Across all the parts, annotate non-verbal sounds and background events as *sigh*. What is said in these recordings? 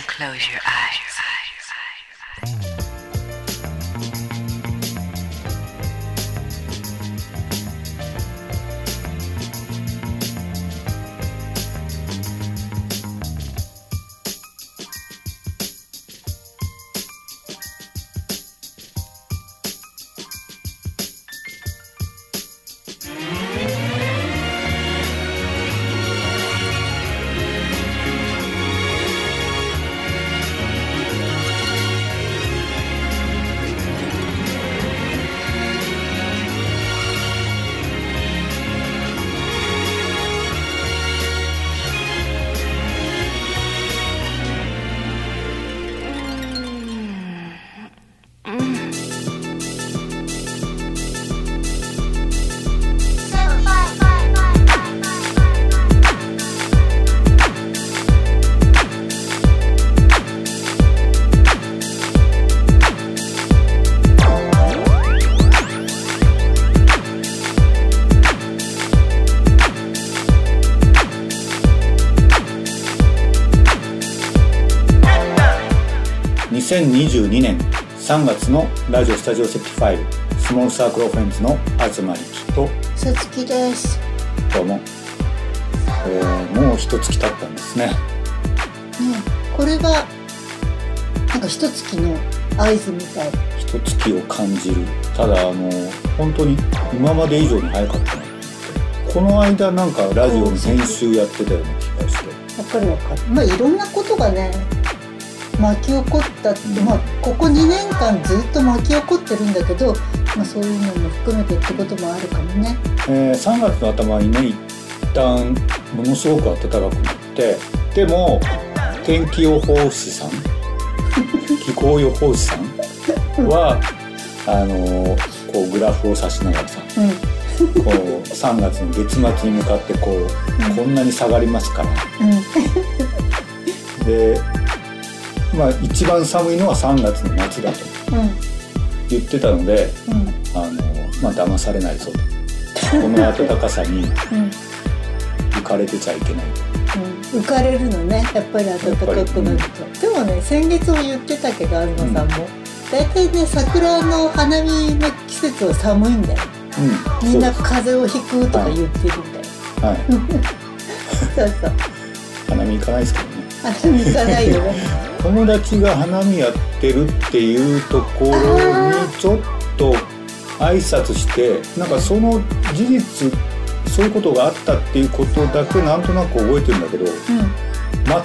close your eyes.2022 年3月のラジオ Studio Seventy Five Small Circle of Friends のアズマリキとさつきです。どうも、えーもう一月経ったんですねね、これがなんか一月の合図みたい。一月を感じるただあの本当に今まで以上に早かったなと思ってこの間なんかラジオの編集やってたような気がしてわかるわかる。まあいろんなことがね巻き起こったって、まあここ2年間ずっと巻き起こってるんだけど、まあそういうのも含めてってこともあるかもね。えー3月の頭にね一旦ものすごく暖かくなってでも天気予報士さん *laughs* 気候予報士さんはあのーこうグラフを指しながらさうん。こう3月の月末に向かってこう、うん。こんなに下がりますから。うん。でまあ一番寒いのは3月の夏だとうん。言ってたのでうん。あのまあ騙されないぞとこの暖かさにうん。浮かれてちゃいけないうん。浮かれるのね。やっぱり暖かくなると。でもね先月も言ってたけど東さんも、大体ね桜の花見の季節は寒いんだよ。うん。みんな風邪をひくとか言ってるんだよ、はい。*laughs* そうそう。花見行かないですけどね。花見行かないよね *laughs* 友達が花見やってるっていうところにちょっと挨拶してなんかその事実そういうことがあったっていうことだけなんとなく覚えてるんだけどうん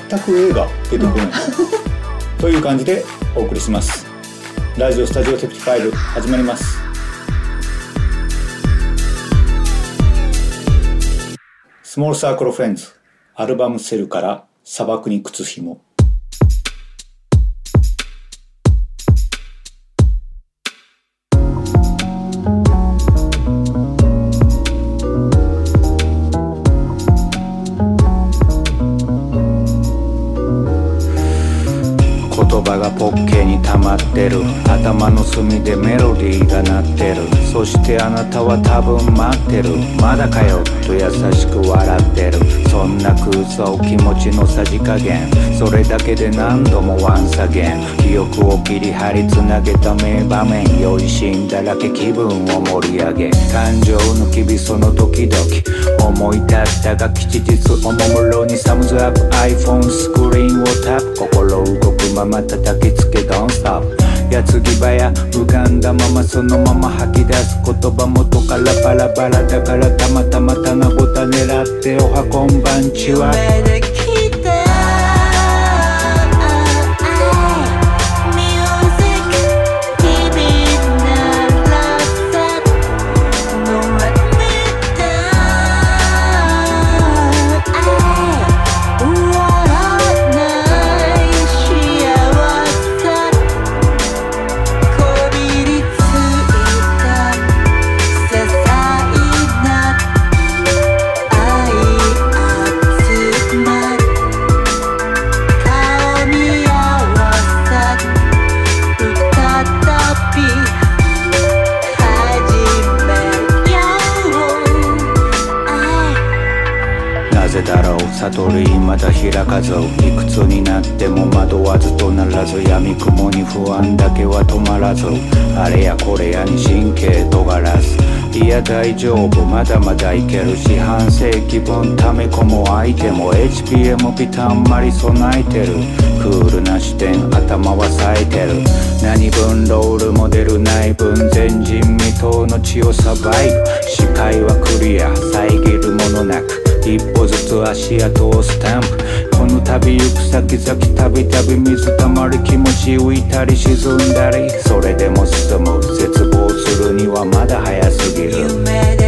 全く絵が出てこない、という感じでお送りします。ラジオスタジオセプティファイル始まります。スモールサークルフレンズアルバムセルから砂漠に靴紐。言葉がポッケに溜まってる。頭の隅でメロディーが鳴ってる。そしてあなたは多分待ってる。まだかよと優しく笑ってる。そんな空想気持ちのさじ加減。それだけで何度もワンサゲン記憶を切り張りつなげた名場面。酔いしんだらけ気分を盛り上げ。感情の機微その時々。思い立ったが吉日おもむろにサムズアップ iPhone スクリーンをタップ。心動くまま叩きつけ。Don't stop 矢継ぎ早浮かんだままそのまま吐き出す言葉元からバラバラだからたまたま棚ぼた狙っておはこんばんちは。いくつになっても惑わずとならず闇雲に不安だけは止まらず。あれやこれやに神経尖らず。いや大丈夫まだまだいける四半世紀分溜め込む相手も。HPM ピタンまり備えてる。クールな視点頭は冴えてる。何分ロールモデルない分前人未到の血をさばい視界はクリア遮るものなく。一歩ずつ足跡をスタンプ。旅行く先々たびたび水たまり気持ち浮いたり沈んだり。それでも進む絶望するにはまだ早すぎる。夢で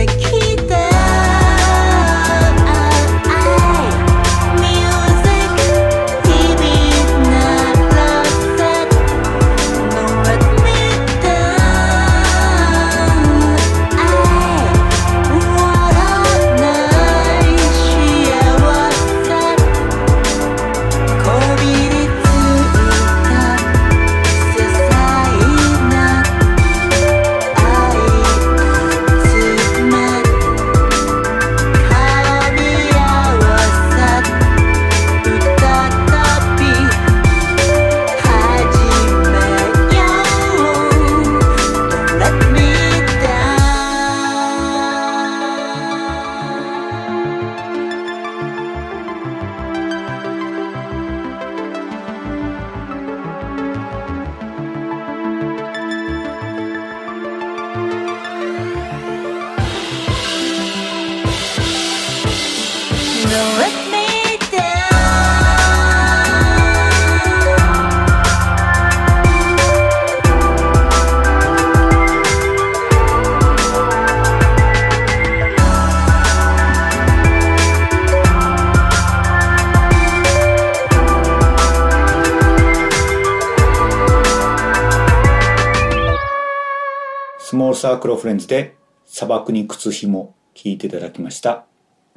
フレンズで砂漠に靴紐聞いていただきました。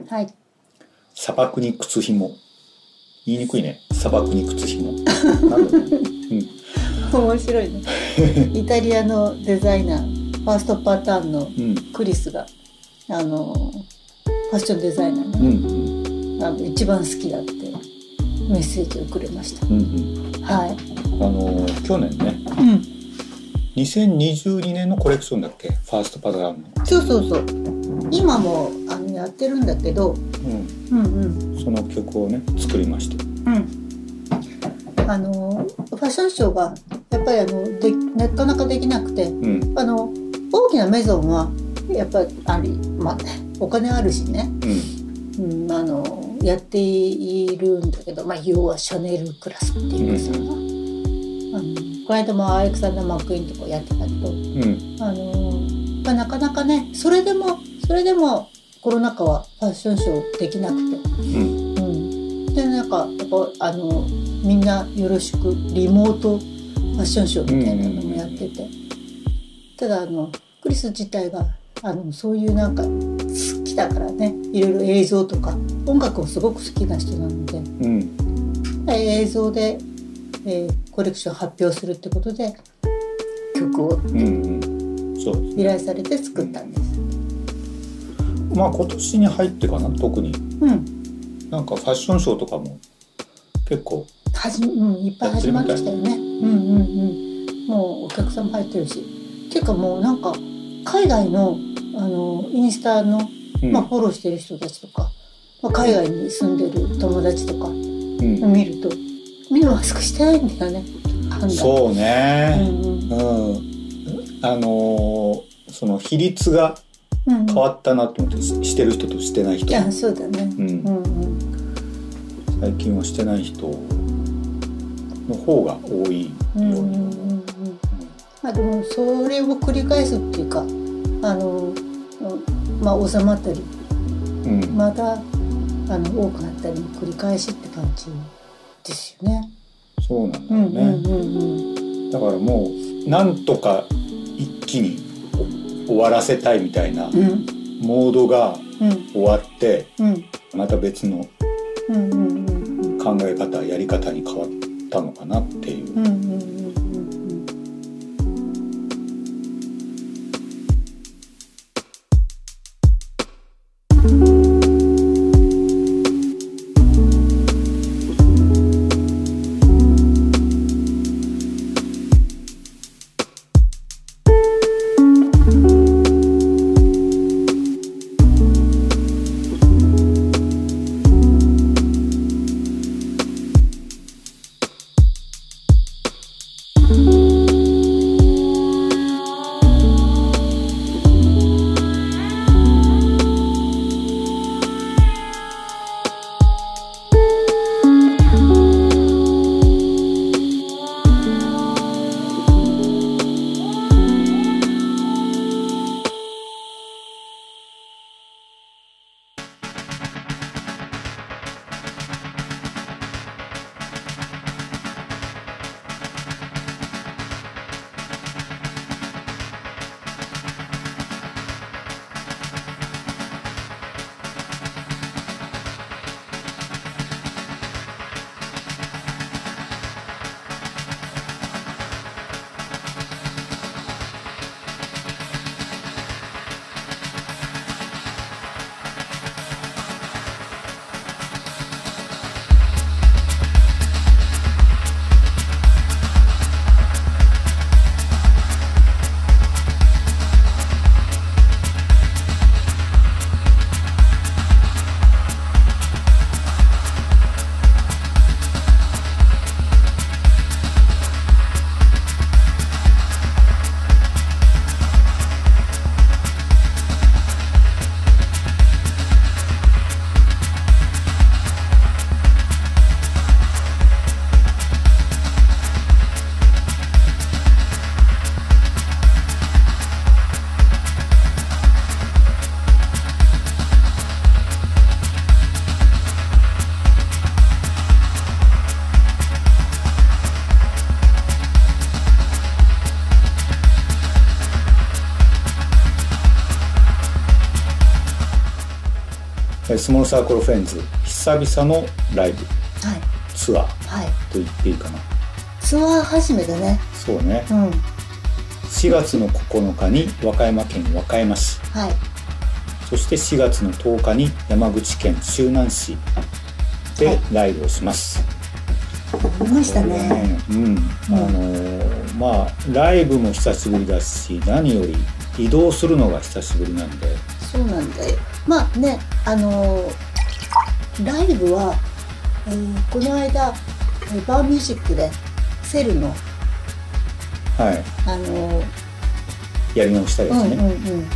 はい。砂漠に靴紐。言いにくいね。砂漠に靴紐。*laughs* なんだろうね。面白いね。*laughs* イタリアのデザイナーファーストパターンのうん。クリスがあのファッションデザイナーうんうの,、ん。あの一番好きだってメッセージをくれました。うんうん。はい。あの去年ね。うん2022年のコレクションだっけ？ファーストパターンの。そうそうそう。今もあのやってるんだけど。うん。うんうん。その曲をね作りました。うん。あのファッションショーがやっぱりあのでなかなかできなくてうん。あの大きなメゾンはやっぱりありまあお金あるしね、うん。うん、あのやっているんだけど、まあ、要はシャネルクラスっていうかさ、うん。あのこの間もアレクサンダー・マックイーンとかやってたけどうん。あの、まあ、なかなかねそれでもそれでもコロナ禍はファッションショーできなくて。うん。うん、でなんかやっぱあのみんなよろしくリモートファッションショーみたいなのもやってて、ただあのクリス自体があのそういうなんか好きだからねいろいろ映像とか音楽をすごく好きな人なので。うん。映像で、えーコレクション発表するってことで曲をうんうんそう依頼されて作ったんです。まあ今年に入ってかな特にうんなんかファッションショーとかも結構はじうん、いっぱい始まりましたよね。うんうんうん。もうお客さんも入ってるし。っていうかもうなんか海外のあのインスタの、うんまあ、フォローしてる人たちとか、まあ、海外に住んでる友達とかうん見るとみんなマスクしてないんだよね。そううんねうんうんあのーその比率が。変わったなと思ってししてる人としてない人いやそうだね。うんうんうん。最近はしてない人の方が多いよううんうんにうんうん。まあでもそれを繰り返すっていうかあのまあ収まったりうんまたあの多くなったりの繰り返しって感じですよね。そうなんだよね、うんうんうんだからもうなんとか一気にお終わらせたいみたいなうん。うんモードがうん終わってうん。また別のうんうんうん考え方やり方に変わったのかなっていうスモールサークルフレンズ久々のライブはい。ツアーはい。と言っていいかな。ツアー始めだね。そうね。うん。4月の9日に和歌山県和歌山市。はい。そして4月の10日に山口県周南市でライブをします、見ましたね。うん、あのーまあライブも久しぶりだし何より移動するのが久しぶりなんで。そうなんだよ。まあねあのーライブは、えーこの間えーバーミュージックでセルのはい。あのーやり直したいですね、うんうんうん。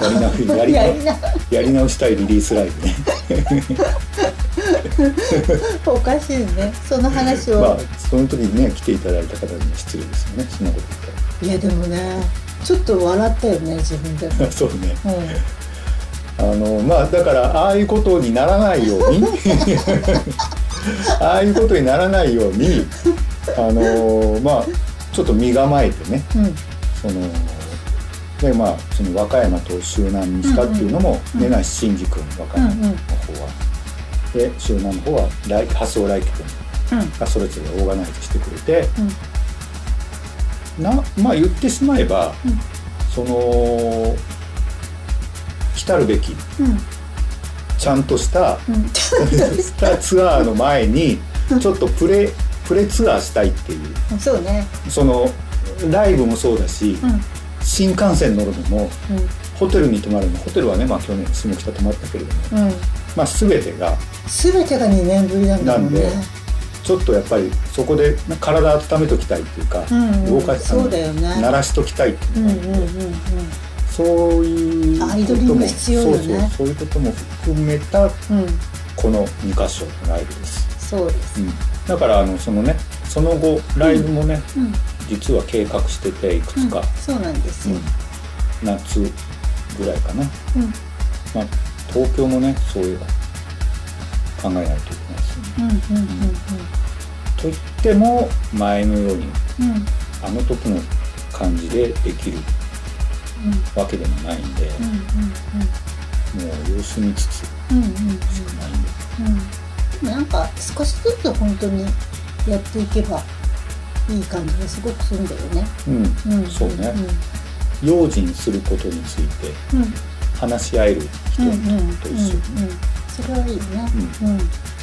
やり直やり *laughs* やりな。やり直したいリリースライブね。*laughs* おかしいね。その話を、まあその時にね来ていただいた方には失礼ですよね。そんなこと言っいやでもねちょっと笑ったよね自分でも。た *laughs* らそうね。うあのまあだから *laughs* ああいうことにならないように。ああいうことにならないようにあのまあちょっと身構えてね。んうん。そのでまあその和歌山と周南にしたっていうのもうん。うん。根梨真二君和歌山の方は、で周南の方は来発想来輝君うん。がそれぞれオーガナイズしてくれてうん。なまあ言ってしまえば、うん。その来たるべき。うん。ちゃんとしたうん。*laughs* したツアーの前にちょっとプレプレツアーしたいっていう。そうね。そのライブもそうだし、うん。新幹線乗るのもうん。ホテルに泊まるのホテルはね、まあ、去年下北泊まったけれども、うん。まあ、全てが全てが2年ぶりなんだもんね。なんでちょっとやっぱりそこで体温めときたいっていうか、うんうん。動かしそうだよね。鳴らしときたいっていううんうんのがあって、うんうんそういうこともアイドリング必要よね。そうそうそういうことも含めたうんこの2箇所のライブです、そうです。うん、だからあのそのねその後ライブもね、うん。実は計画してていくつか、そうなんですよ。うん。夏ぐらいかな、うん。まあ、東京もねそういえば考えないといけないですよね。うんうんうんと言っても前のようにうんうん。あの時の感じでできるわけでもないんで、うんうんもう様子見つつしうんうんうん。かないんで、うんでもなんか少しずつ本当にやっていけばいい感じがすごくするんだよね。うん。うん、そうね、用心することについてうん。うん話し合える人うんうんうんうん。と一緒に、それはいいね。うん「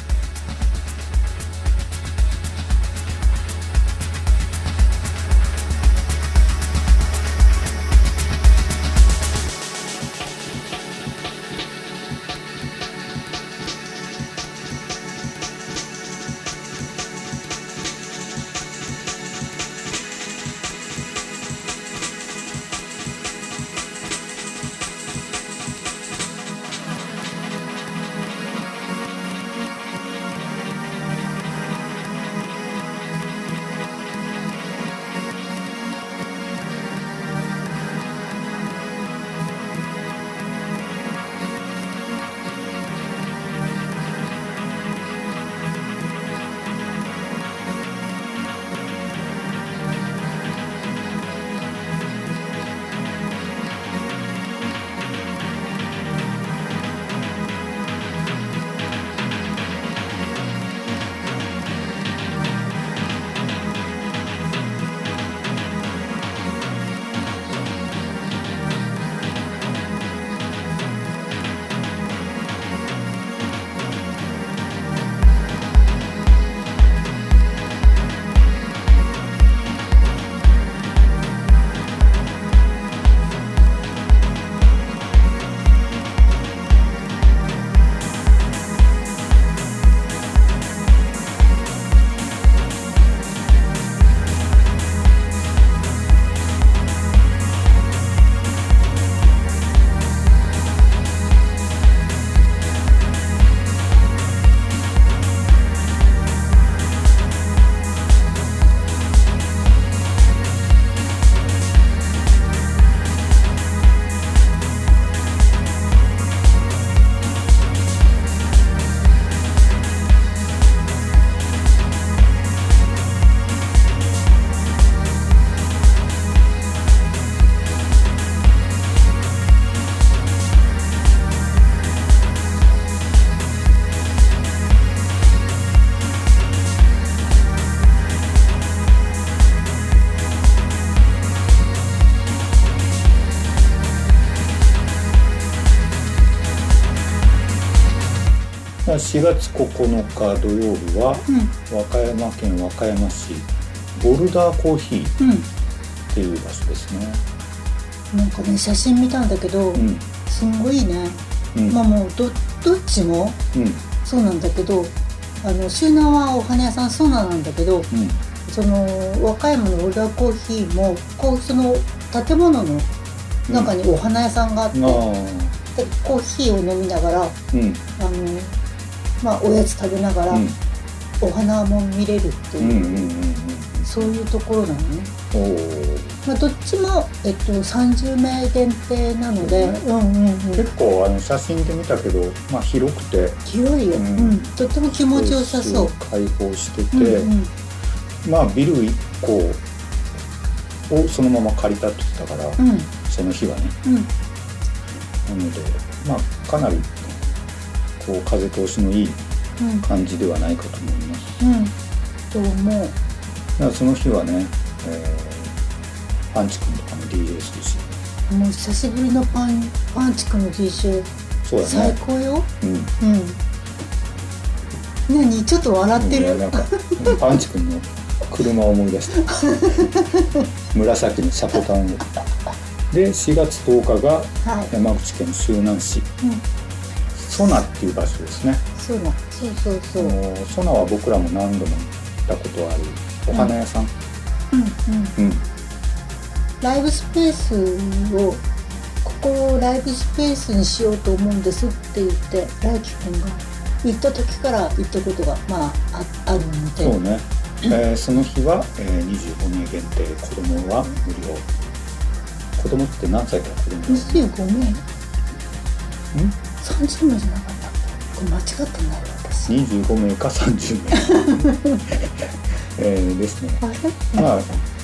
4月9日土曜日はうん。和歌山県和歌山市ボルダーコーヒーっうん。ていう場所ですね。なんかね写真見たんだけど、うん。すんごいね、うん。まあもうどどっちもうん。そうなんだけどあの周南はお花屋さんそうなんだけどうん。その和歌山のオルダーコーヒーもこうその建物の中にお花屋さんがあって、コーヒーを飲みながらまあ、おやつ食べながら、うん。お花も見れるっていう、そういうところなのね、まあ、どっちも、えっと、30名限定なので、結構あの写真で見たけど、まあ、広くて。広いよ、ううん。んとっても気持ちよさそう。開放してて、うんうん。まあビル1個をそのまま借りたって言ってたから、うん。その日はね。うん。なのでまあかなりこう風通しのいいうん感じではないかと思います。うん。と思う。だからその日はね、えーパンチ君とかも DJ するしもう久しぶりのパンパンチ君の DJ そうだ最ね高よ。うん。うん。何ちょっと笑ってる。なんか *laughs* パンチ君の車を思い出した。*laughs* 紫のシャコタンを。で4月10日がはい、山口県周南市。うん、ソナっていう場所ですね。そうだそうそう。そあう、ソナは僕らも何度も行ったことあるお花屋さん、うん、うん。ライブスペースをここをライブスペースにしようと思うんですって言って大輝くんが行った時から行ったことがまあああるのでそうね、えーその日は、えー25名限定子供は無料。子供って何歳から子供25名30名じゃなかった。これ間違ってない私。25名か30名、*laughs* えーですね。まあ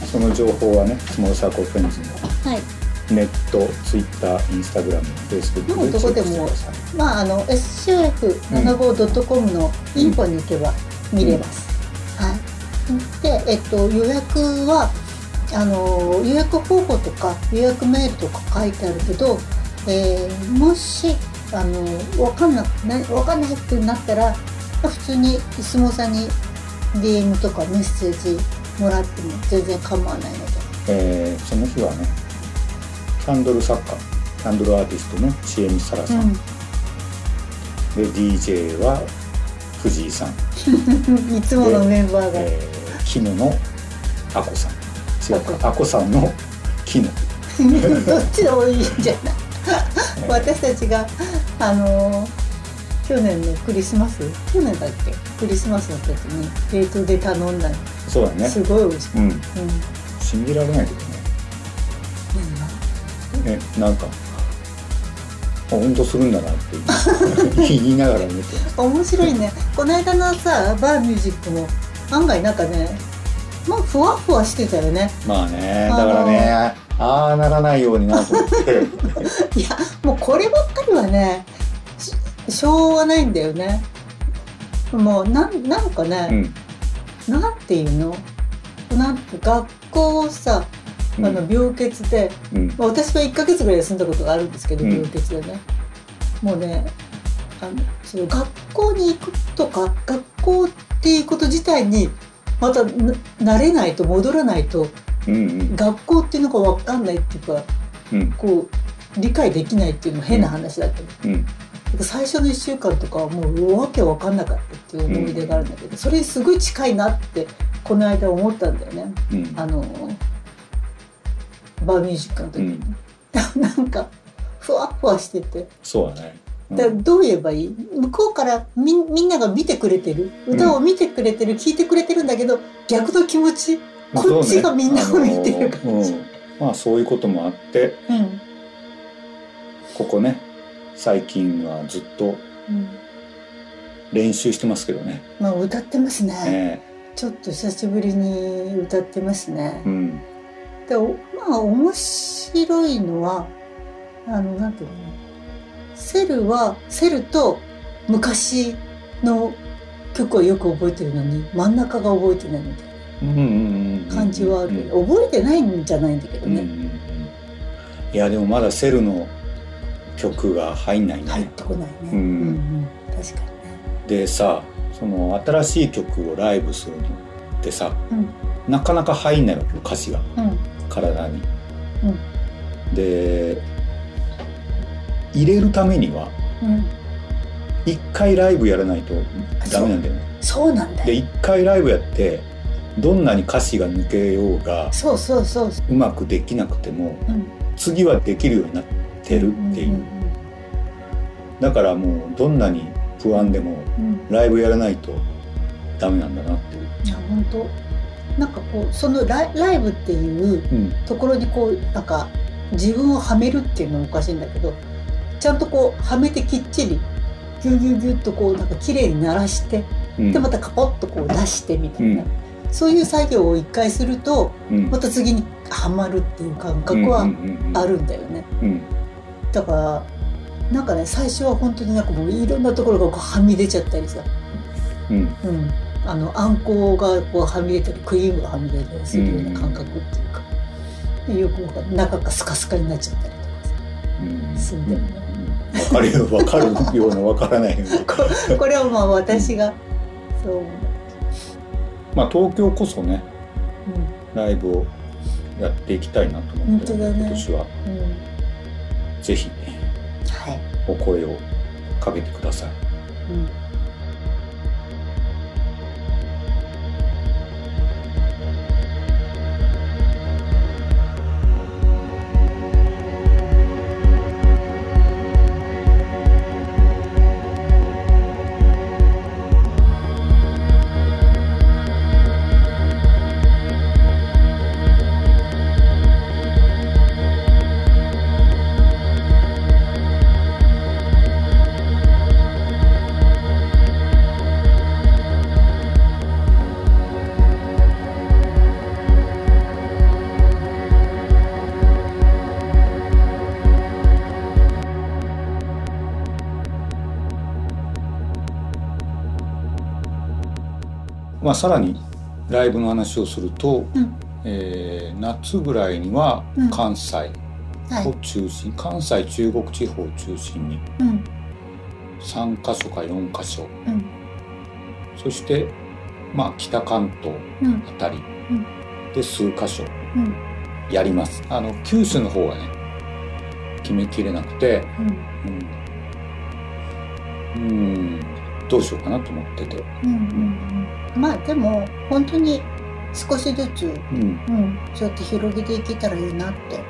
その情報はねスモールサークルフレンズのはい。ネットツイッターインスタグラムフェイスブックでどこでもクしてください。まああの SCF75.com のインフォに行けば見れます、はい。でえっと予約はあの予約方法とか予約メールとか書いてあるけど、えーもしあの分かんなな分かんないってなったら普通に相撲さんに DM とかメッセージもらっても全然構わないので。えーその日はねキャンドル作家キャンドルアーティストの知恵美沙羅さん、で DJ は藤井さん、うん、いつものメンバーが、えー、絹のあこさん。違うかあこさんの絹 *laughs* どっちでもいいんじゃない？*laughs* 私たちがあの去年のクリスマス去年だっけ？クリスマスの時に冷凍で頼んだの。そうだね。すごい美味しかっうん。た、うん、信じられないけどねねなんかあ本当するんだなって *laughs* 言いながら見て。面白いね。この間のさバーミュージックも案外なんかねまあふわふわしてたよね。まあねだからねああならないようになと思って。*laughs* いやもうこればっかりはねししょうがないんだよね。もうなんなんかね、うん。なんていうの？なんて学校をさあの病欠で、うん。まあ私は1ヶ月ぐらい休んだことがあるんですけど、うん。病欠でね。もうねあのその学校に行くとか学校っていうこと自体にまたな慣れないと戻らないとうんうん。学校っていうのが分かんないっていうかうん。こう理解できないっていうのも変な話だけど、うん。最初の1週間とかはもうわけ分かんなかったっていう思い出があるんだけど、それにすごい近いなってこの間思ったんだよね。うん。あのバーミュージックの時に、うん。*laughs* なんかふわふわしてて。そうだね。うん。だどう言えばいい？向こうからみみんなが見てくれてる。歌を見てくれてる、聴いてくれてるんだけど逆の気持ちこっちがみんなを見てる感じ、ねあのうん。まあそういうこともあってうん。ここね最近はずっとうん。練習してますけどね。まあ歌ってますね、えちょっと久しぶりに歌ってますね。え、うん。でおまあ面白いのはあのなんていうの？セルはセルと昔の曲はよく覚えてるのに真ん中が覚えてないみたいな感じはあるけど、覚えてないんじゃないんだけどうんうんうね、いやでもまだセルの曲が入んないね、入ってこないね、うん確かにねでさその新しい曲をライブするのってさなかなか入んないわけよ歌詞が体に。で入れるためにはうん一回ライブやらないとダメなんだよね。そうなんだよで一回ライブやってどんなに歌詞が抜けようがそうそうそうう。まくできなくてもうん。次はできるようになってるっていう、んんだからもうどんなに不安でもうん。うんライブやらないとダメなんだなっていう。いや本当。なんかこうそのライブっていううん。ところにこうなんか自分をはめるっていうのもおかしいんだけどちゃんとこうはめてきっちりギュギュギュッとこうなんか綺麗に鳴らしてうん。でまたカポッとこう出してみたいな、そういう作業を一回するとうん。また次にはまるっていう感覚はあるんだよね。うん。うんだからなんかね最初は本当になんかもういろんなところがこうはみ出ちゃったりさ、うん。うん。うん、あのあんこがこうはみ出たりクリームがはみ出たりするような感覚っていうか、でよく中がスカスカになっちゃったりとかさ。うん。するんだよね。わかるよわかるようなわからないようなここれはまあ私がそう、まあ東京こそねうライブをやっていきたいなと思ってね。今年は。んうん、ぜひはい、お声をかけてください。うんまあさらにライブの話をすると、うん。えー夏ぐらいにはうん。関西はい。を中心、関西中国地方を中心にうん。3カ所か4カ所。うん。そしてまあ北関東うん。あたりうん。で数カ所うん。やります。あの九州の方はね決めきれなくてうん。うん、うん、どうしようかなと思ってて、うんうんうんまあでも本当に少しずつ、うん、うん、そうやって広げていけたらいいなって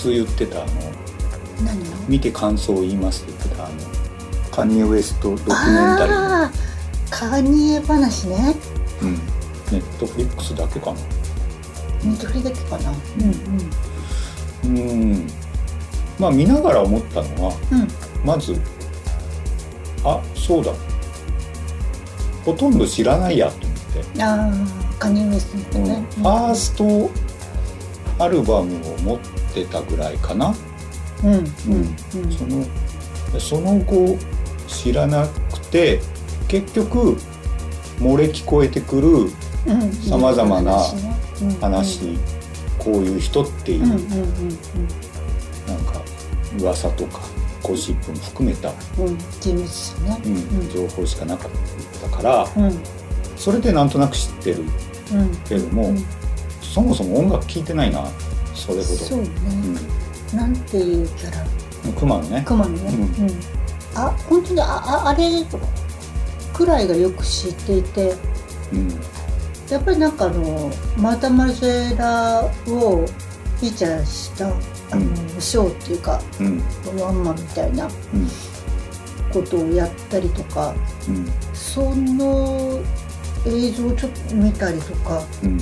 先月言ってたあの何見て感想を言いますって言ってたあのカニエ・ウエストドキュメンタリー。ああカニエ話ね。うん。ネットフリックスだけかな。ネットフリだけかな。うんうん。まあ見ながら思ったのはうん。うんまずあそうだ。ほとんど知らないやと思って、ああカニエ・ウエストうん。ファーストアルバムを持ってたぐらいかな、うんうんうん。そのその後知らなくて結局漏れ聞こえてくるうん様々な話ねうん。話、こういう人っていう、うんうんうんなんか噂とかゴシップも含めた、うん情報しかなかったからうん。それでなんとなく知ってるうん。けれども、うん。そもそも音楽聴いてないなそれほど。そうね、なんていうキャラうん、熊のね。熊のね、ううん。あ本当にあああれくらいがよく知っていて。うん。やっぱりなんかあのマータ・マルジェラをフィーチャーしたあの、うんショーっていうかうん。ワンマンみたいなうん。ことをやったりとかうん。その映像をちょっと見たりとかうん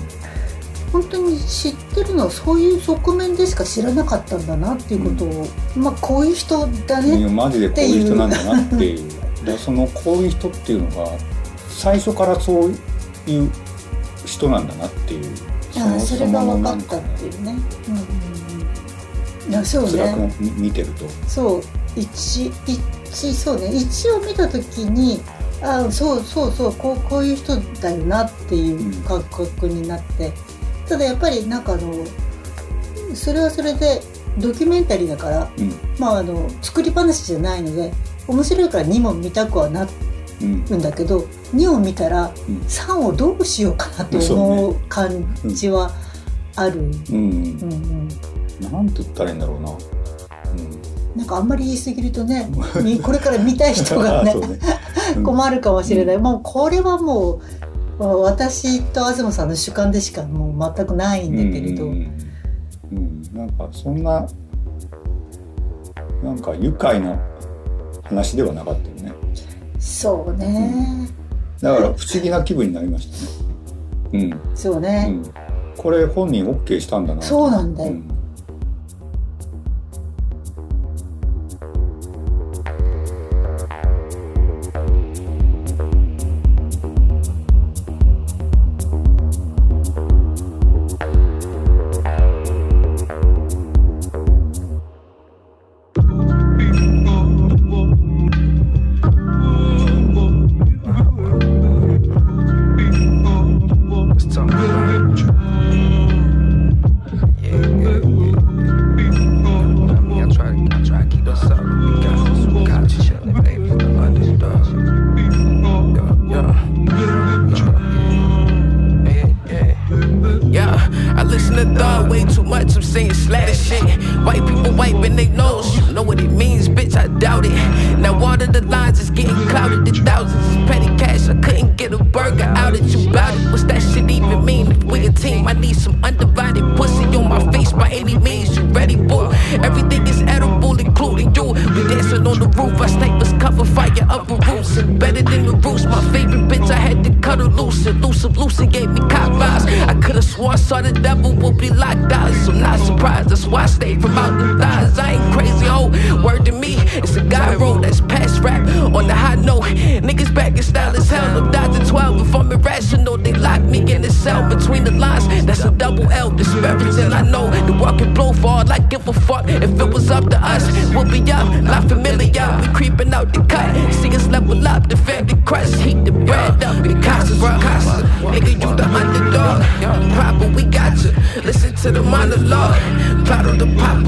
本当に知ってるのはそういう側面でしか知らなかったんだなっていうことを、まあこういう人だいねやマジでこういう人なんだなっていう。だからそのこういう人っていうのが最初からそういう人なんだなっていうああそれが分かったっていうね。うんうんうん、いやそうね。見見てると。そう。一一そうね。一を見た時にああそうそうそうこうこういう人だよなっていう感覚になって、ただやっぱりなんかあのそれはそれでドキュメンタリーだから、うん。まああの作り話じゃないので面白いから2も見たくはなうんるんだけど2を見たらうん。3をどうしようかなと思う感じはある。うん。うんうん。なんて言ったらいいんだろうな、なんかあんまり言い過ぎるとね *laughs* みこれから見たい人がね *laughs* *laughs* 困るかもしれない、もうこれはもう私と東さんの主観でしかもう全くないんだけれど、うんうん。うんなんかそんななんか愉快な話ではなかったよね。そうね、だから不思議な気分になりましたね。うん、そうね、うん、これ本人 OK したんだなそうなんだよ。ん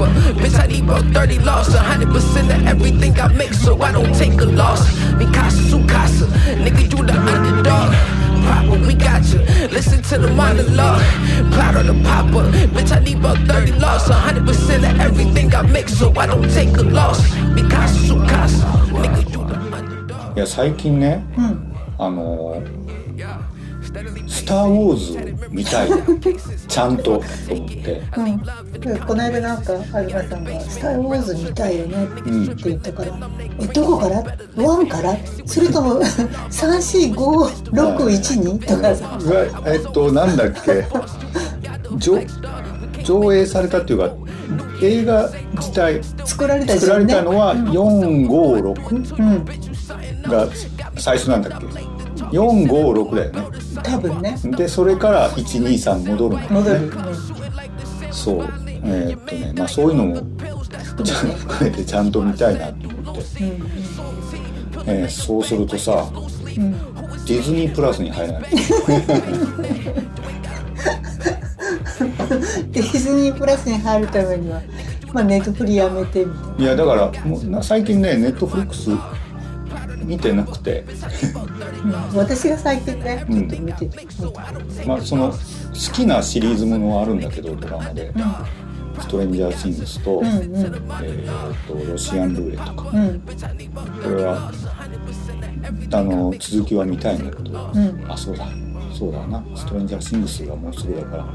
on the popper. Bitch, I need about 30 loss. 100% of everything I make, so I don't take a loss. Mikasa, Sukasa. Nigga, you the underdog. Proper, we got you. Listen to the monologue. Plot on the popper. Bitch, I need about 30 loss. 100% of everything I make, so I don't take a loss. Mikasa, Sukasa. Nigga, you the underdog. いや最近ねうんあの 「 スター・ウォーズ」見たいちゃんとと思って。うん、でこの間なんかアルマさんが「スター・ウォーズ見たいよね」って言ったから「えどこから？ワンから？それとも *laughs* 34561とか。さえっとなんだっけ？上上映されたっていうか映画自体作られた作られたのはうん456うん。が最初なんだっけ？456だよね。多分ね。でそれから123戻るんだよね。戻る、うんそう。えーっとねまあそういうのもちゃん含めてちゃんと見たいなと思って、えーそうするとさうん。ディズニープラスに入らない。*laughs* ディズニープラスに入るためには、まあ、ネットフリやめてみたいいやだからもうな最近ねネットフリックス見てなくて。な、うん、私が最近ねちょっと見てて、まあその好きなシリーズものはあるんだけどドラマで「ストレンジャー・シングスと」うんうん。えーっとロシアンルーレットか。うん。これはあの続きは見たいんだけど、うん。あそうだ。そうだな。ストレンジャー・シングスがもうすぐだから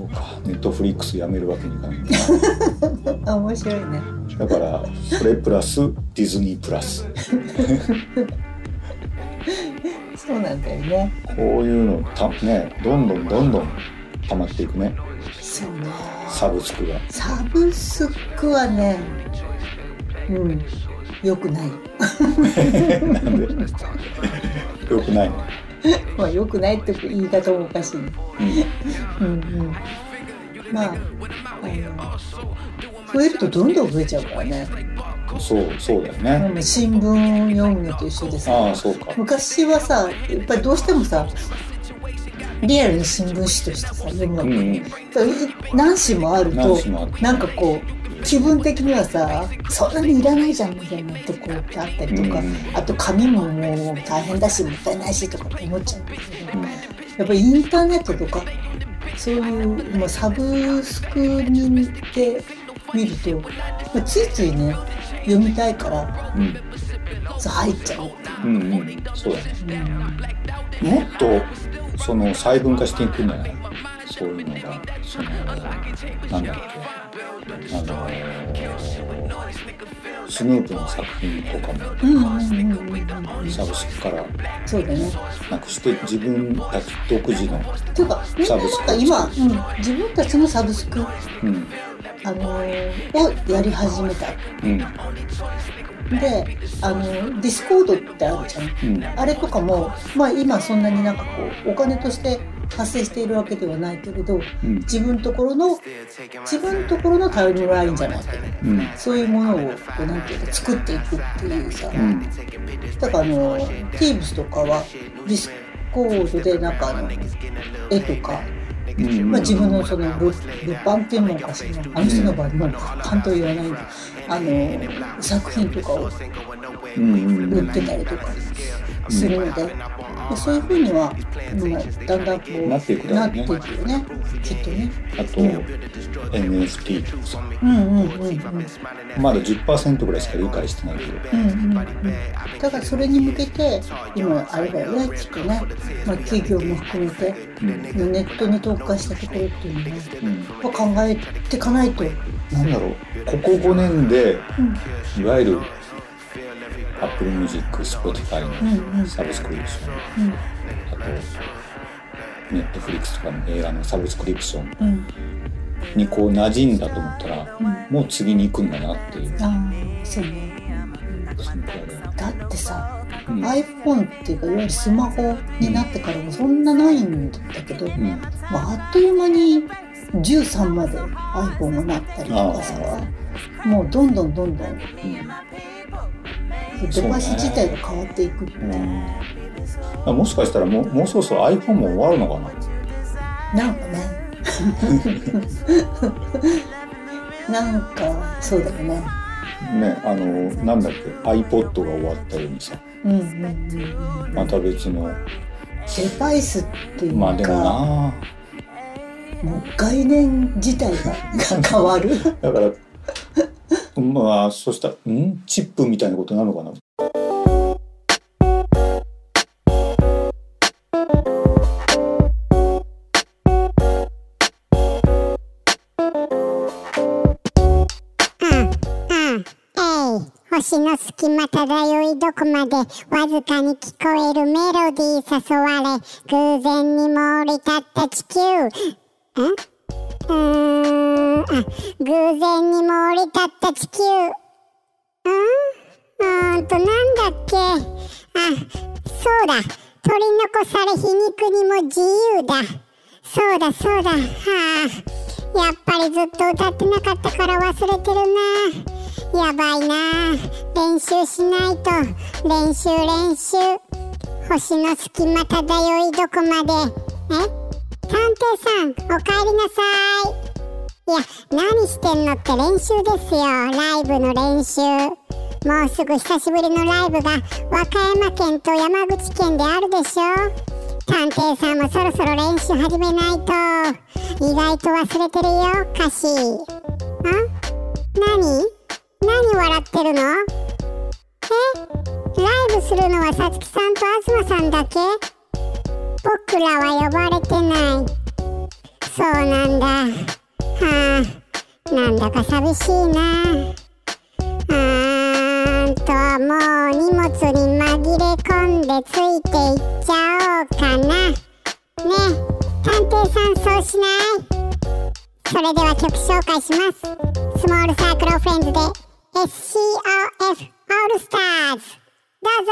そうか。ネットフリックスやめるわけにいかない *laughs* 面白いね。だからそれプラスディズニープラス。*laughs* そうなんだよね。こういうのたねどんどんどんどん溜まっていくね。そうね。サブスクが。サブスクはねうんよくない。*laughs* なんで？よくないの？*laughs* まあよくないって言い方もおかしいね。うん。うんまああの増えるとどんどん増えちゃうからね。そうそうだよね、うん新聞読むのと一緒でさああそうか。昔はさやっぱりどうしてもさリアルに新聞紙としてさ読むわけ、うんうん。何紙もあるとあるなんかこう気分的にはさそんなにいらないじゃんみたいなところってあったりとか、うん。あと紙ももう大変だしもったいないしとかって思っちゃうんだけど、やっぱりインターネットとかそういうもうサブスクにて見ると、まあついついね読みたいからうん入っちゃうって。うん。うんそうだね。いう、もっとその細分化していくんじゃないそういうのがそのなんだっけあのスヌープの作品とかもうん、うんうんうんサブスクからそうだねなくして自分たち独自のていうかみんななんか今、うん、自分たちのサブスク、うんあのーをやり始めたうんであのディスコードってあるじゃんうんあれとかもまあ今そんなになんかこうお金として発生しているわけではないけれどうん。自分のところの自分のところのタイムラインじゃないけどうん。そういうものをこうなんていうか作っていくっていうさ、うん。だからあの Teams とかはディスコードでなんかあの絵とか、うん。まあ、自分のその物物販っていうのかしらあの人の場合もう物販とは言わないあの作品とかを売ってたりとかするので、でそういうふうには、まあ、だんだんこうなっていくだろうね。なっていくよね。きっとね。あと NFT とかさうんうんうんうん。まだ10%ぐらいしか理解してないけど。うんうんうん、だからそれに向けて今あれだよねきっとね、まあ、企業も含めて、ネットに特化したところっていうのね、うん。まあ考えていかないと、なんだろう。ここ5年でうん。いわゆる Apple Music、Spotify うんうん。のサブスクリプション、うん。あと Netflix とかの映画のサブスクリプション。うん、にこう馴染んだと思ったら、うもう次に行くんだなっていう。ああそうね。だってさ、うん。iPhone っていうかいわゆるスマホになってからもそんなないんだけど、うん。まあ、あっという間に13まで iPhone がなったりとかさもうどんどんどんどんデバイス自体が変わっていくっていうあもしかしたらもうもうそろそろ iPhone も終わるのかな？なんかね。*laughs* なんかそうだよね。ねあのなんだっけ？iPod が終わったようにさ。うんうんうんうん。また別の。デバイスっていうまあでもな。もう概念自体が *laughs* 変わる。だからまあ、そしたら、ん？チップみたいなことなのかな？星の隙間漂いどこまでわずかに聞こえるメロディー誘われ偶然にも降り立った地球。んうーん。あ偶然にも降り立った地球。ん。うんとなんだっけ。あそうだ。取り残され皮肉にも自由だ。そうだそうだ。はあ。やっぱりずっと歌ってなかったから忘れてるな。やばいな。練習しないと。練習練習。星の隙間漂いどこまで。え？探偵さんおかえりなさい。いや何してんのって練習ですよ。ライブの練習。もうすぐ久しぶりのライブが和歌山県と山口県であるでしょ。探偵さんもそろそろ練習始めないと。意外と忘れてるよ歌詞。あ？何？何笑ってるの？え？ライブするのはさつきさんと東さんだけ？僕らは呼ばれてない。そうなんだ。はあなんだか寂しいな。うーんともう荷物に紛れ込んでついていっちゃおうかな。ね探偵さんそうしない？それでは曲紹介します。スモールサークルフレンズで SCOF オールスターズどうぞ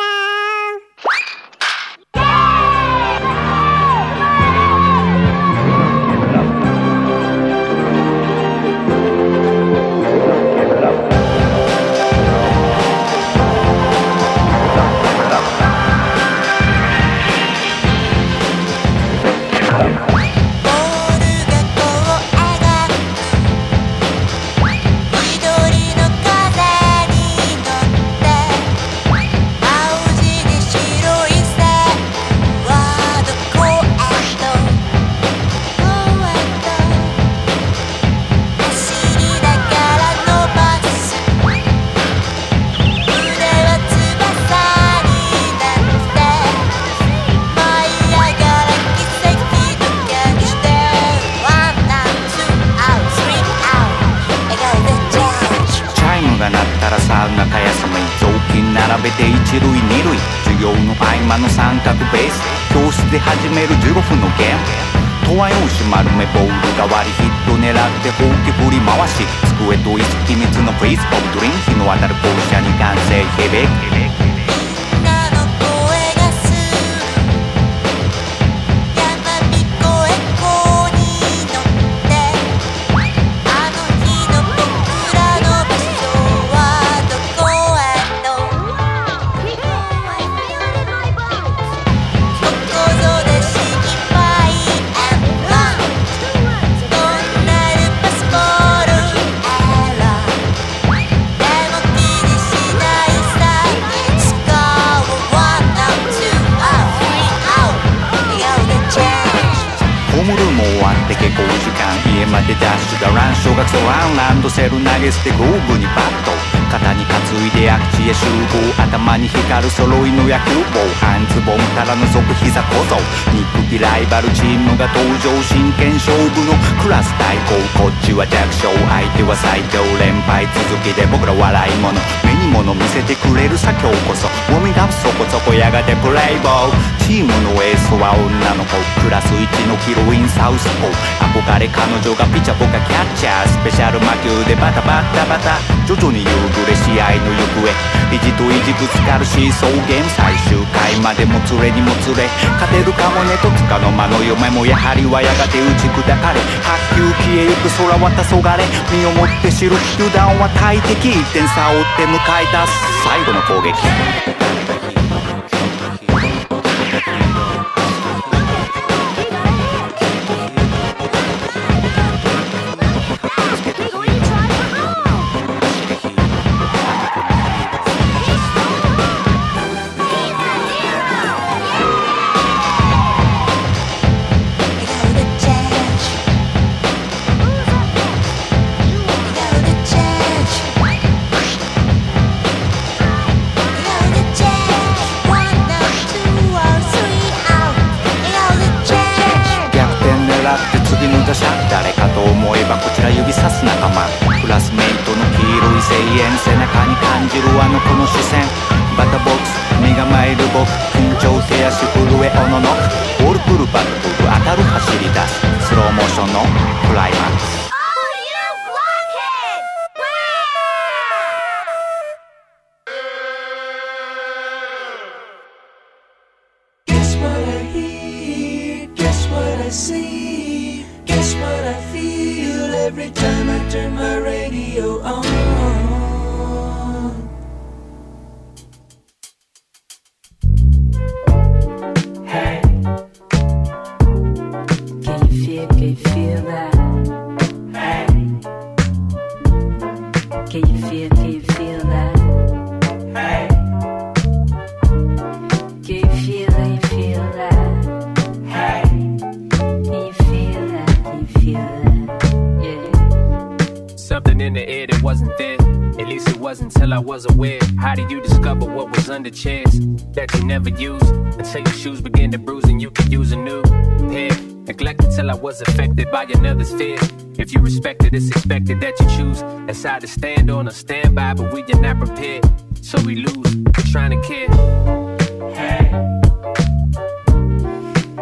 一塁二塁授業の合間の三角ベース教室で始める15分のゲーム答案用紙丸めボール代わりヒット狙ってほうき振り回し机と椅子秘密のフェイスボブドリン日の当たる校舎に完成響く学生ワンランドセル投げ捨てゴーブにバット肩に担いで空き地へ集合頭に光る揃いの野球帽半ズボンから覗く膝小僧憎きライバルチームが登場真剣勝負のクラス対抗こっちは弱小相手は最強連敗続きで僕ら笑い者。見せてくれるさ今日こそ。ウォーミングアップそこそこやがてプレイボーチームのエースは女の子。クラス1のヒロインサウスポー。憧れ彼女がピチャー僕がキャッチャー。スペシャル魔球でバタバタバタ。徐々に夕暮れ試合の行方。意地と意地ぶつかるシーソー。ゲーム最終回までもつれにもつれ。勝てるかもねとつかの間の嫁もやはりはやがて打ち砕かれ。白球消えゆく空は黄昏。身をもって知る油断は大敵。1点差を追って迎えた最後の攻撃。In the air that wasn't there. At least it wasn't till I was aware. How did you discover what was under chairs that you never used until your shoes begin to bruise and you could use a new pair? Neglected till I was affected by another's fear. If you respect it, it's expected that you choose a side to stand on or stand by, but we are not prepared. So we lose, trying to care. Hey.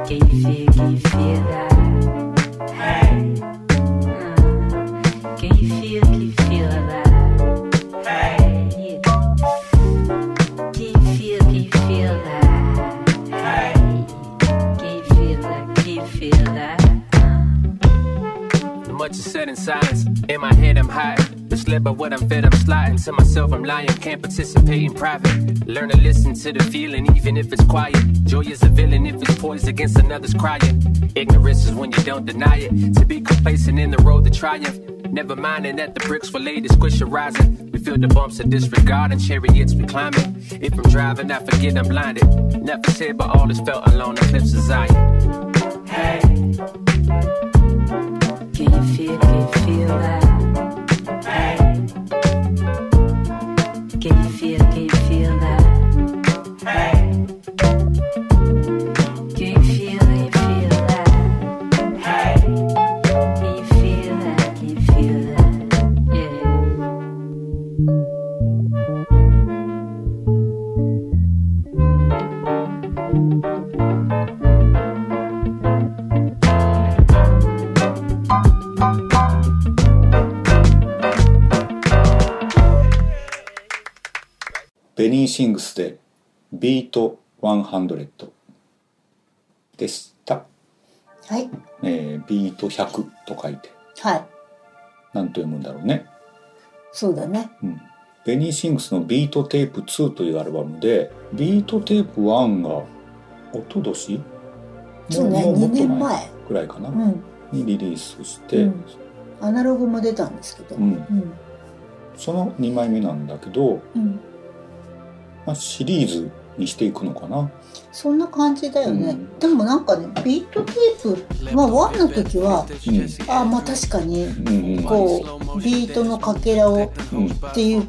Can you feel, can you feel that? Much is said in silence. In my head, I'm high. Misled by what I'm fed, I'm sliding. To myself, I'm lying. Can't participate in private. Learn to listen to the feeling, even if it's quiet. Joy is a villain if it's poised against another's crying. Ignorance is when you don't deny it. To be complacent in the road to triumph. Never minding that the bricks were laid to squish a rising. We feel the bumps of disregard and chariots we climbing. If I'm driving, I forget I'm blinded. Never said, but all is felt alone cliffs of Zion. Can Sings でビート100でした、はい。えービート100と書いて。はい。何と読むんだろうね、そうだね。うん、 Benny Sings の Beat Tape 2というアルバムで Beat Tape 1が一昨年そうね2ももっと年前。ぐらいかな、うん。にリリースして、うん。アナログも出たんですけど。うん。うん。その2枚目なんだけど、うんまあ、シリーズにしていくのかな。そんな感じだよね、うん。でもなんかねビートテープまあ1の時はうん。あまあ確かにうんうん。こうビートのかけらをうんっていう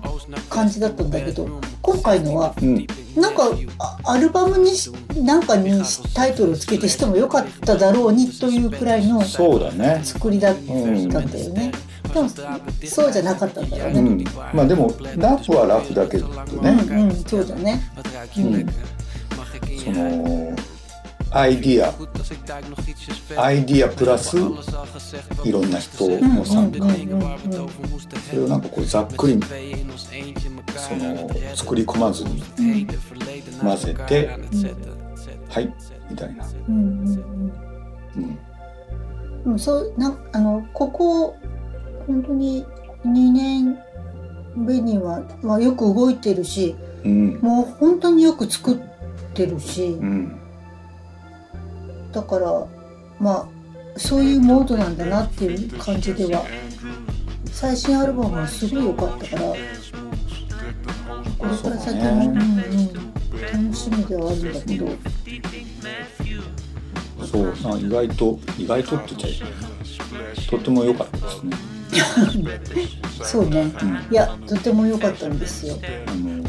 感じだったんだけど今回のはうん。なんかあアルバムにしなんかにタイトルをつけてしてもよかっただろうにというくらいの作りだったんだよね、そうじゃなかったんだろうね、うん。まあでもラフはラフだけどね、うんうんそうだね。うん。そのアイディア。アイディアプラスいろんな人の参加それをなんかこうざっくりその作り込まずに混ぜてはいみたいな、うんうんうん。うん、そうなんあのここ本当に2年目には、まあ、よく動いてるしうん。もう本当によく作ってるしうん。だからまあそういうモードなんだなっていう感じでは最新アルバムはすごい良かったからこれから先も、そうんうん、楽しみではあるんだけど。そうあ意外と意外とって言っちゃいとっても良かったですねそうね、いやとても良かったんですよあの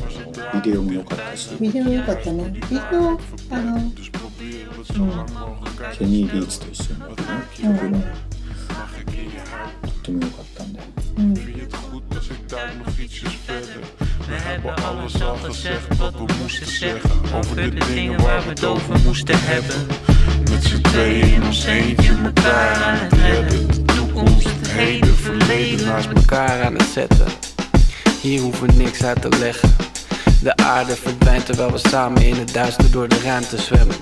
ビデオも良かったしビデオ良かったねビデオあのうんケニー・ビーツと一緒にやるねうん曲がとっても良かったんでうん hebben alles al gezegd wat we moesten zeggen. Over de dingen waar we het over moesten hebben. Met z'n tweeën in ons eentje elkaar aan het redden. De toekomst, heden, verleden. naast elkaar aan het zetten. Hier hoeven niks uit te leggen. De aarde verdwijnt terwijl we samen in het duister door de ruimte zwemmen.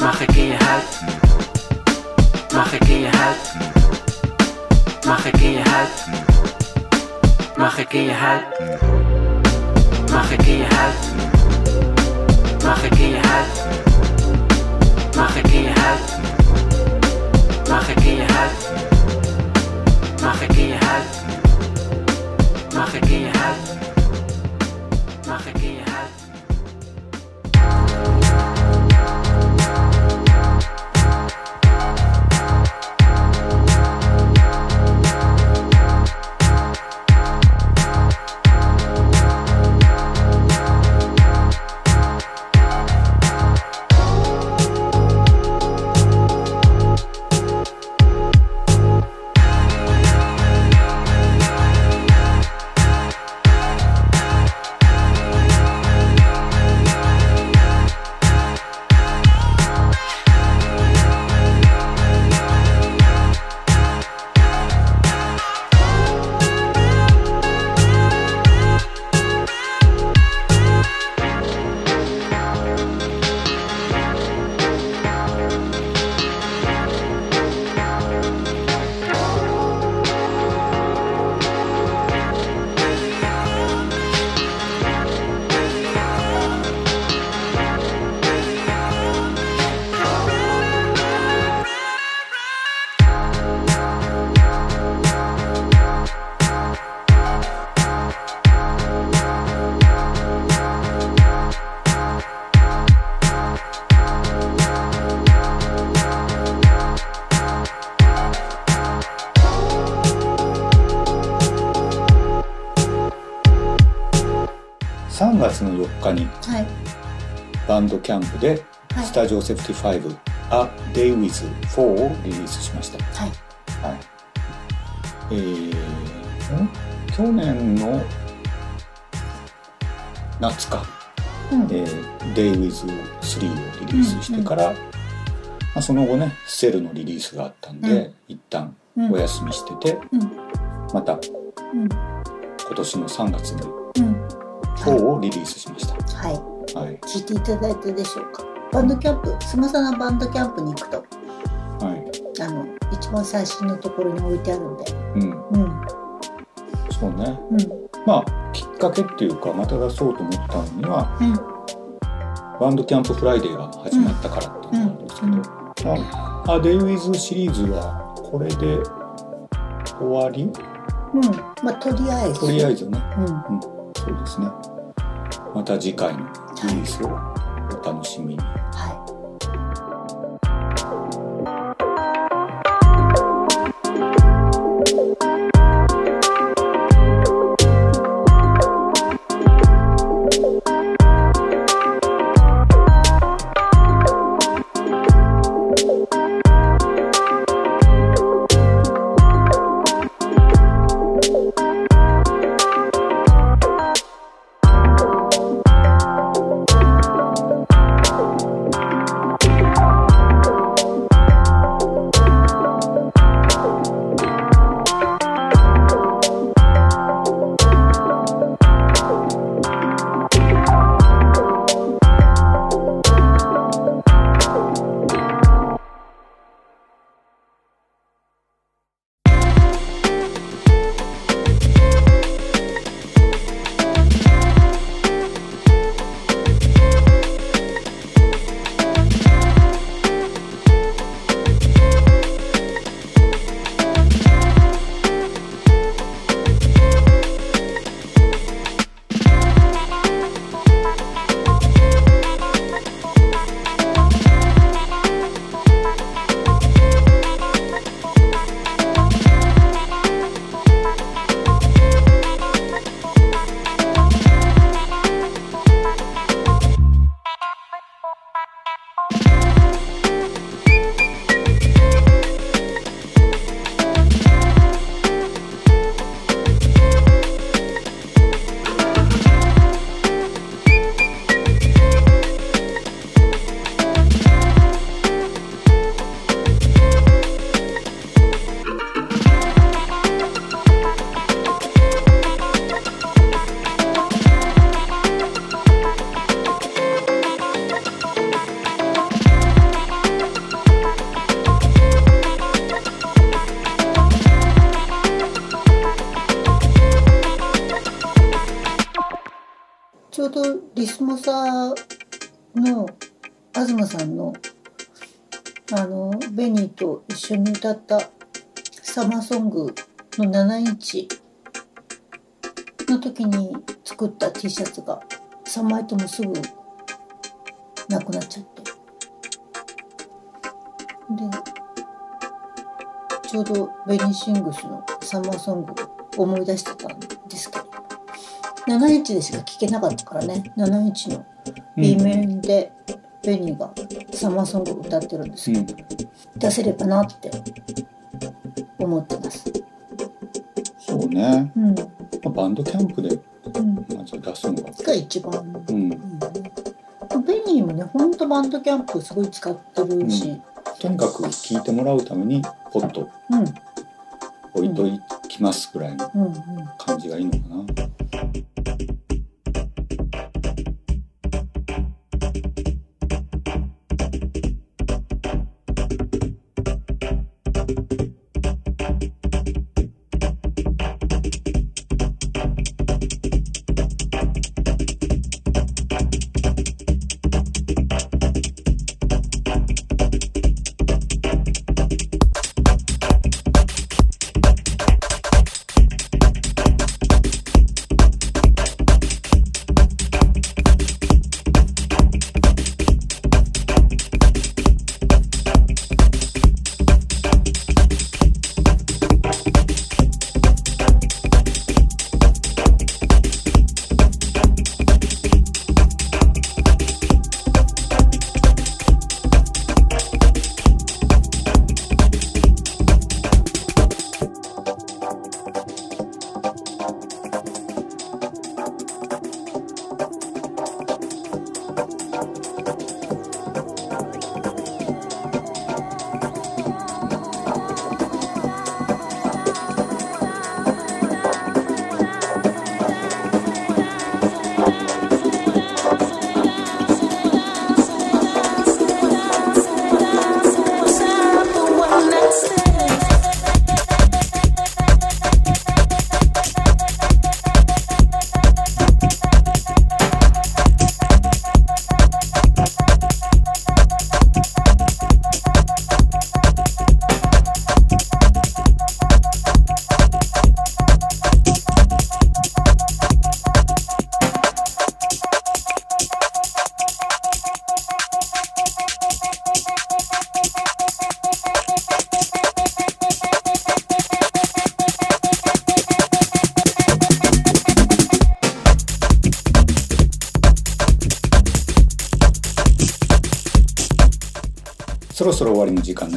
Mag ik in je huid? Mag ik in je huid? Mag ik in je huid? Mag ik in je huid? Mag ik in je huid? Mag ik in je huid? Mag ik in je huid? Magia キャンプではい。スタジオ75 A Day With 4をリリースしました。はい。はい。えー、ん？去年の夏か、うん。えー Day With 3をリリースしてから、まあ、その後ね、セルのリリースがあったんで、うん。一旦うん。お休みしてて、うん。またうん。今年の3月にうん。4をリリースしました。はいはい。聞いていただいたでしょうか？バンドキャンプスマサナ Bandcamp に行くと。はい。あの一番最新のところに置いてあるんで。うん。うん。そうね。うん。まあ、きっかけっていうか、また出そうと思ったのには、うん。 Bandcamp Friday が始まったからっていうのがあるんですけど、デイウィズシリーズはこれで終わり？うん。まあとりあえず。とりあえずね、うん。うん、そうですね。また次回のリリースをお楽しみに。はい「どリスモサの東さんのあのベニーと一緒に歌ったサマーソングの7インチの時に作った T シャツが3枚ともすぐなくなっちゃって。でちょうどベニーシングスのサマーソングを思い出してたんですけど。7インチでしか聴けなかったからね。7インチの B 面でベニーがサマーソングを歌ってるんですけど、出せればなって思ってます。そうね、うん、まあバンドキャンプでうん、まず出すのが。が一番。うん。ベニーもねほんとバンドキャンプすごい使ってるし、とにかく聴いてもらうためにポッとうん。置いときますぐらいのうん。うん。感じがいいのかな。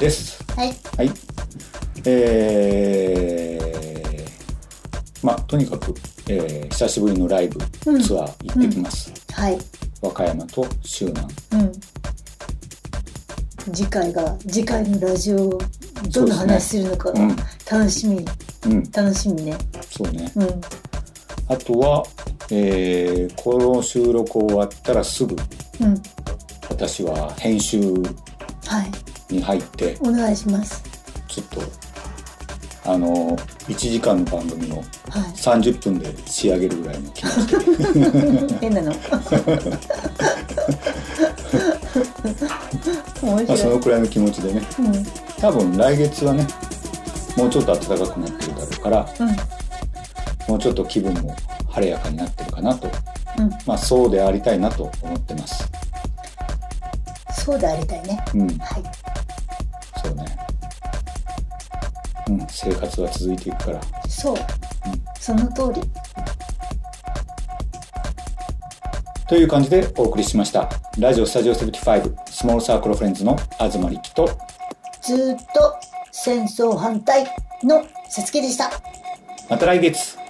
です。はい。はい。えー、まあとにかく、えー久しぶりのライブうん。ツアー行ってきます。はい。和歌山と周南。うん。次回が次回のラジオどんな話するのかがうん。楽しみ、うん、楽しみね。そうね。うん。あとは、えーこの収録終わったらすぐうん。私は編集はいに入ってお願いします。ちょっとあの1時間の番組をはい。30分で仕上げるぐらいの気持ちで。*laughs* 変なの。面まあ、そのくらいの気持ちでね。うん。多分来月はねもうちょっと暖かくなってるだろうからうん。もうちょっと気分も晴れやかになってるかなと。うん。まあそうでありたいなと思ってます。そうでありたいね。うん。はい生活は続いていくから。そう、その通り。という感じでお送りしました。ラジオスタジオ75スモールサークルフレンズの東力とずーっと戦争反対のさつきでした。また来月「